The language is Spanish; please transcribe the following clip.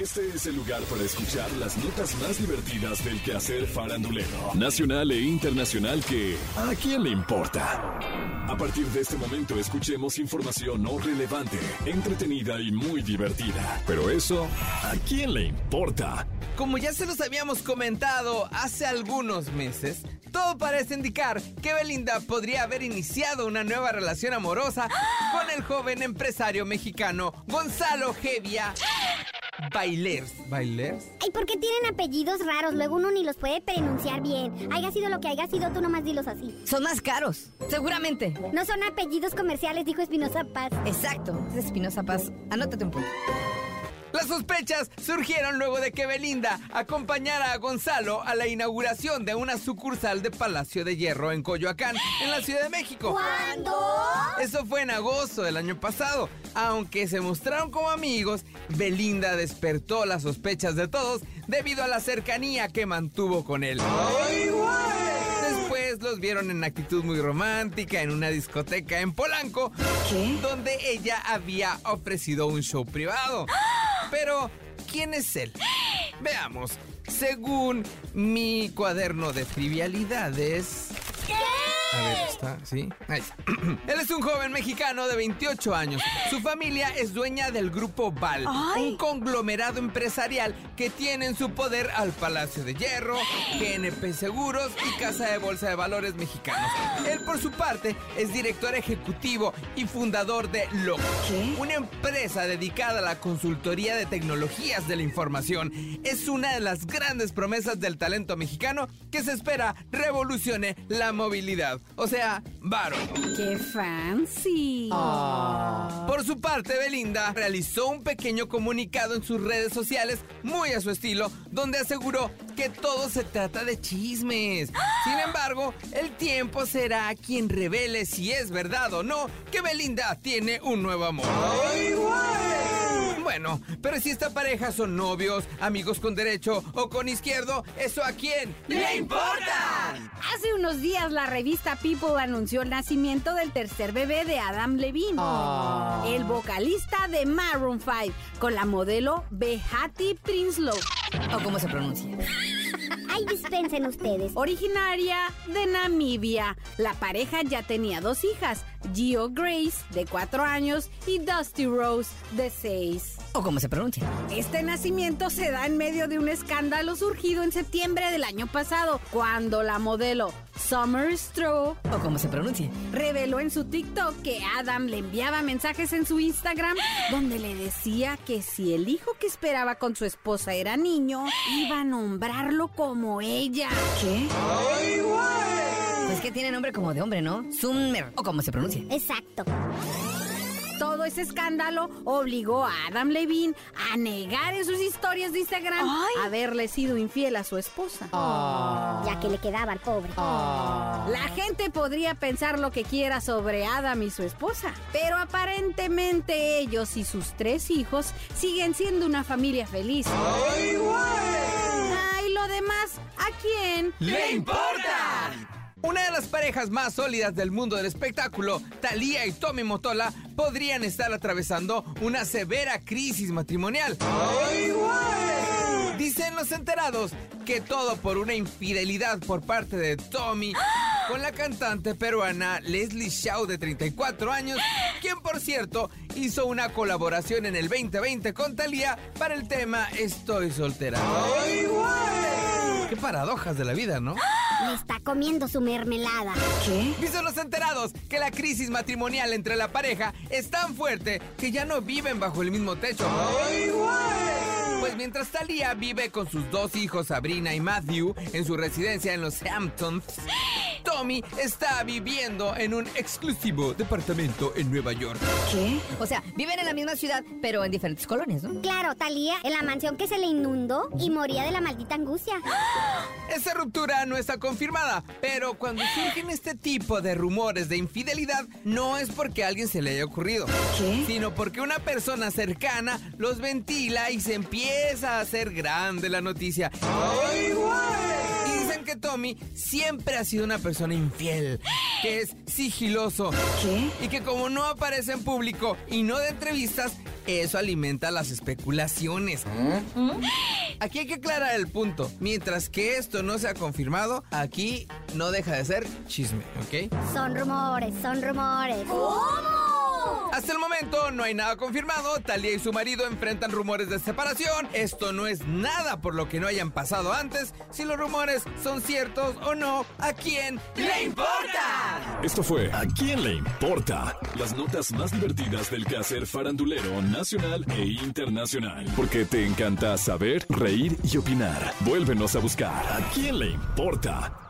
Este es el lugar para escuchar las notas más divertidas del quehacer farandulero, nacional e internacional que ¿a quién le importa? A partir de este momento escuchemos información no relevante, entretenida y muy divertida. Pero eso, ¿a quién le importa? Como ya se los habíamos comentado hace algunos meses, todo parece indicar que Belinda podría haber iniciado una nueva relación amorosa con el joven empresario mexicano Gonzalo Gevia Bailers. ¿Bailers? Ay, ¿por qué tienen apellidos raros? Luego uno ni los puede pronunciar bien. Haya sido lo que haya sido, tú nomás dilos así. Son más caros, seguramente. No son apellidos comerciales, dijo Espinosa Paz. Exacto, es Espinosa Paz. Anótate un punto. Las sospechas surgieron luego de que Belinda acompañara a Gonzalo a la inauguración de una sucursal de Palacio de Hierro en Coyoacán, en la Ciudad de México. ¿Cuándo? Eso fue en agosto del año pasado. Aunque se mostraron como amigos, Belinda despertó las sospechas de todos debido a la cercanía que mantuvo con él. Después los vieron en actitud muy romántica en una discoteca en Polanco, donde ella había ofrecido un show privado. Pero, ¿quién es él? Veamos. Según mi cuaderno de trivialidades. A ver, ¿está? ¿Sí? Ahí está. Él es un joven mexicano de 28 años. Su familia es dueña del grupo Val, un conglomerado empresarial que tiene en su poder al Palacio de Hierro, GNP Seguros y Casa de Bolsa de Valores Mexicanos. Él, por su parte, es director ejecutivo y fundador de LOC, una empresa dedicada a la consultoría de tecnologías de la información. Es una de las grandes promesas del talento mexicano que se espera revolucione la movilidad. O sea, varo. ¡Qué fancy! Por su parte, Belinda realizó un pequeño comunicado en sus redes sociales, muy a su estilo, donde aseguró que todo se trata de chismes. Sin embargo, el tiempo será quien revele si es verdad o no que Belinda tiene un nuevo amor. Bueno, pero si esta pareja son novios, amigos con derecho o con izquierdo, ¿eso a quién le importa? Hace unos días la revista People anunció el nacimiento del tercer bebé de Adam Levine, el vocalista de Maroon 5, con la modelo Behati Prinsloo, ¿O cómo se pronuncia? Ay, dispensen ustedes. originaria de Namibia. La pareja ya tenía dos hijas, Gio Grace, de 4 años, y Dusty Rose, de 6. ¿O cómo se pronuncia? Este nacimiento se da en medio de un escándalo surgido en septiembre del año pasado, cuando la modelo Summer Stroh ¿O cómo se pronuncia? reveló en su TikTok que Adam le enviaba mensajes en su Instagram donde le decía que si el hijo que esperaba con su esposa era niño, iba a nombrarlo como ella. ¿Qué? Pues que tiene nombre como de hombre, ¿no? Summer. ¿O cómo se pronuncia? Exacto. Todo ese escándalo obligó a Adam Levine a negar en sus historias de Instagram haberle sido infiel a su esposa. Ya que le quedaba al pobre. La gente podría pensar lo que quiera sobre Adam y su esposa, pero aparentemente ellos y sus tres hijos siguen siendo una familia feliz. ¡Ay, lo demás, ¿a quién? ¡Le importa! Una de las parejas más sólidas del mundo del espectáculo, Thalía y Tommy Motola, podrían estar atravesando una severa crisis matrimonial. Dicen los enterados que todo por una infidelidad por parte de Tommy con la cantante peruana Leslie Shaw de 34 años, quien por cierto hizo una colaboración en el 2020 con Thalía para el tema Estoy soltera. Qué paradojas de la vida, ¿no? Le está comiendo su mermelada. Dicen los enterados que la crisis matrimonial entre la pareja es tan fuerte que ya no viven bajo el mismo techo. Pues mientras Thalía vive con sus dos hijos, Sabrina y Matthew, en su residencia en los Hamptons, Tommy está viviendo en un exclusivo departamento en Nueva York. ¿Qué? O sea, viven en la misma ciudad, pero en diferentes colonias, ¿no? Claro, Talía, en la mansión que se le inundó y moría de la maldita angustia. Esa ruptura no está confirmada, pero cuando surgen este tipo de rumores de infidelidad, no es porque a alguien se le haya ocurrido, sino porque una persona cercana los ventila y se empieza a hacer grande la noticia. Y dicen Tommy siempre ha sido una persona infiel, que es sigiloso. Y que como no aparece en público y no de entrevistas, eso alimenta las especulaciones. Aquí hay que aclarar el punto. Mientras que esto no se ha confirmado, aquí no deja de ser chisme, ¿ok? Son rumores, son rumores. Hasta el momento no hay nada confirmado. Talia y su marido enfrentan rumores de separación. Esto no es nada por lo que no hayan pasado antes. Si los rumores son ciertos o no, ¿a quién le importa? Esto fue ¿A quién le importa? Las notas más divertidas del quehacer farandulero nacional e internacional. Porque te encanta saber, reír y opinar. Vuélvenos a buscar ¿A quién le importa?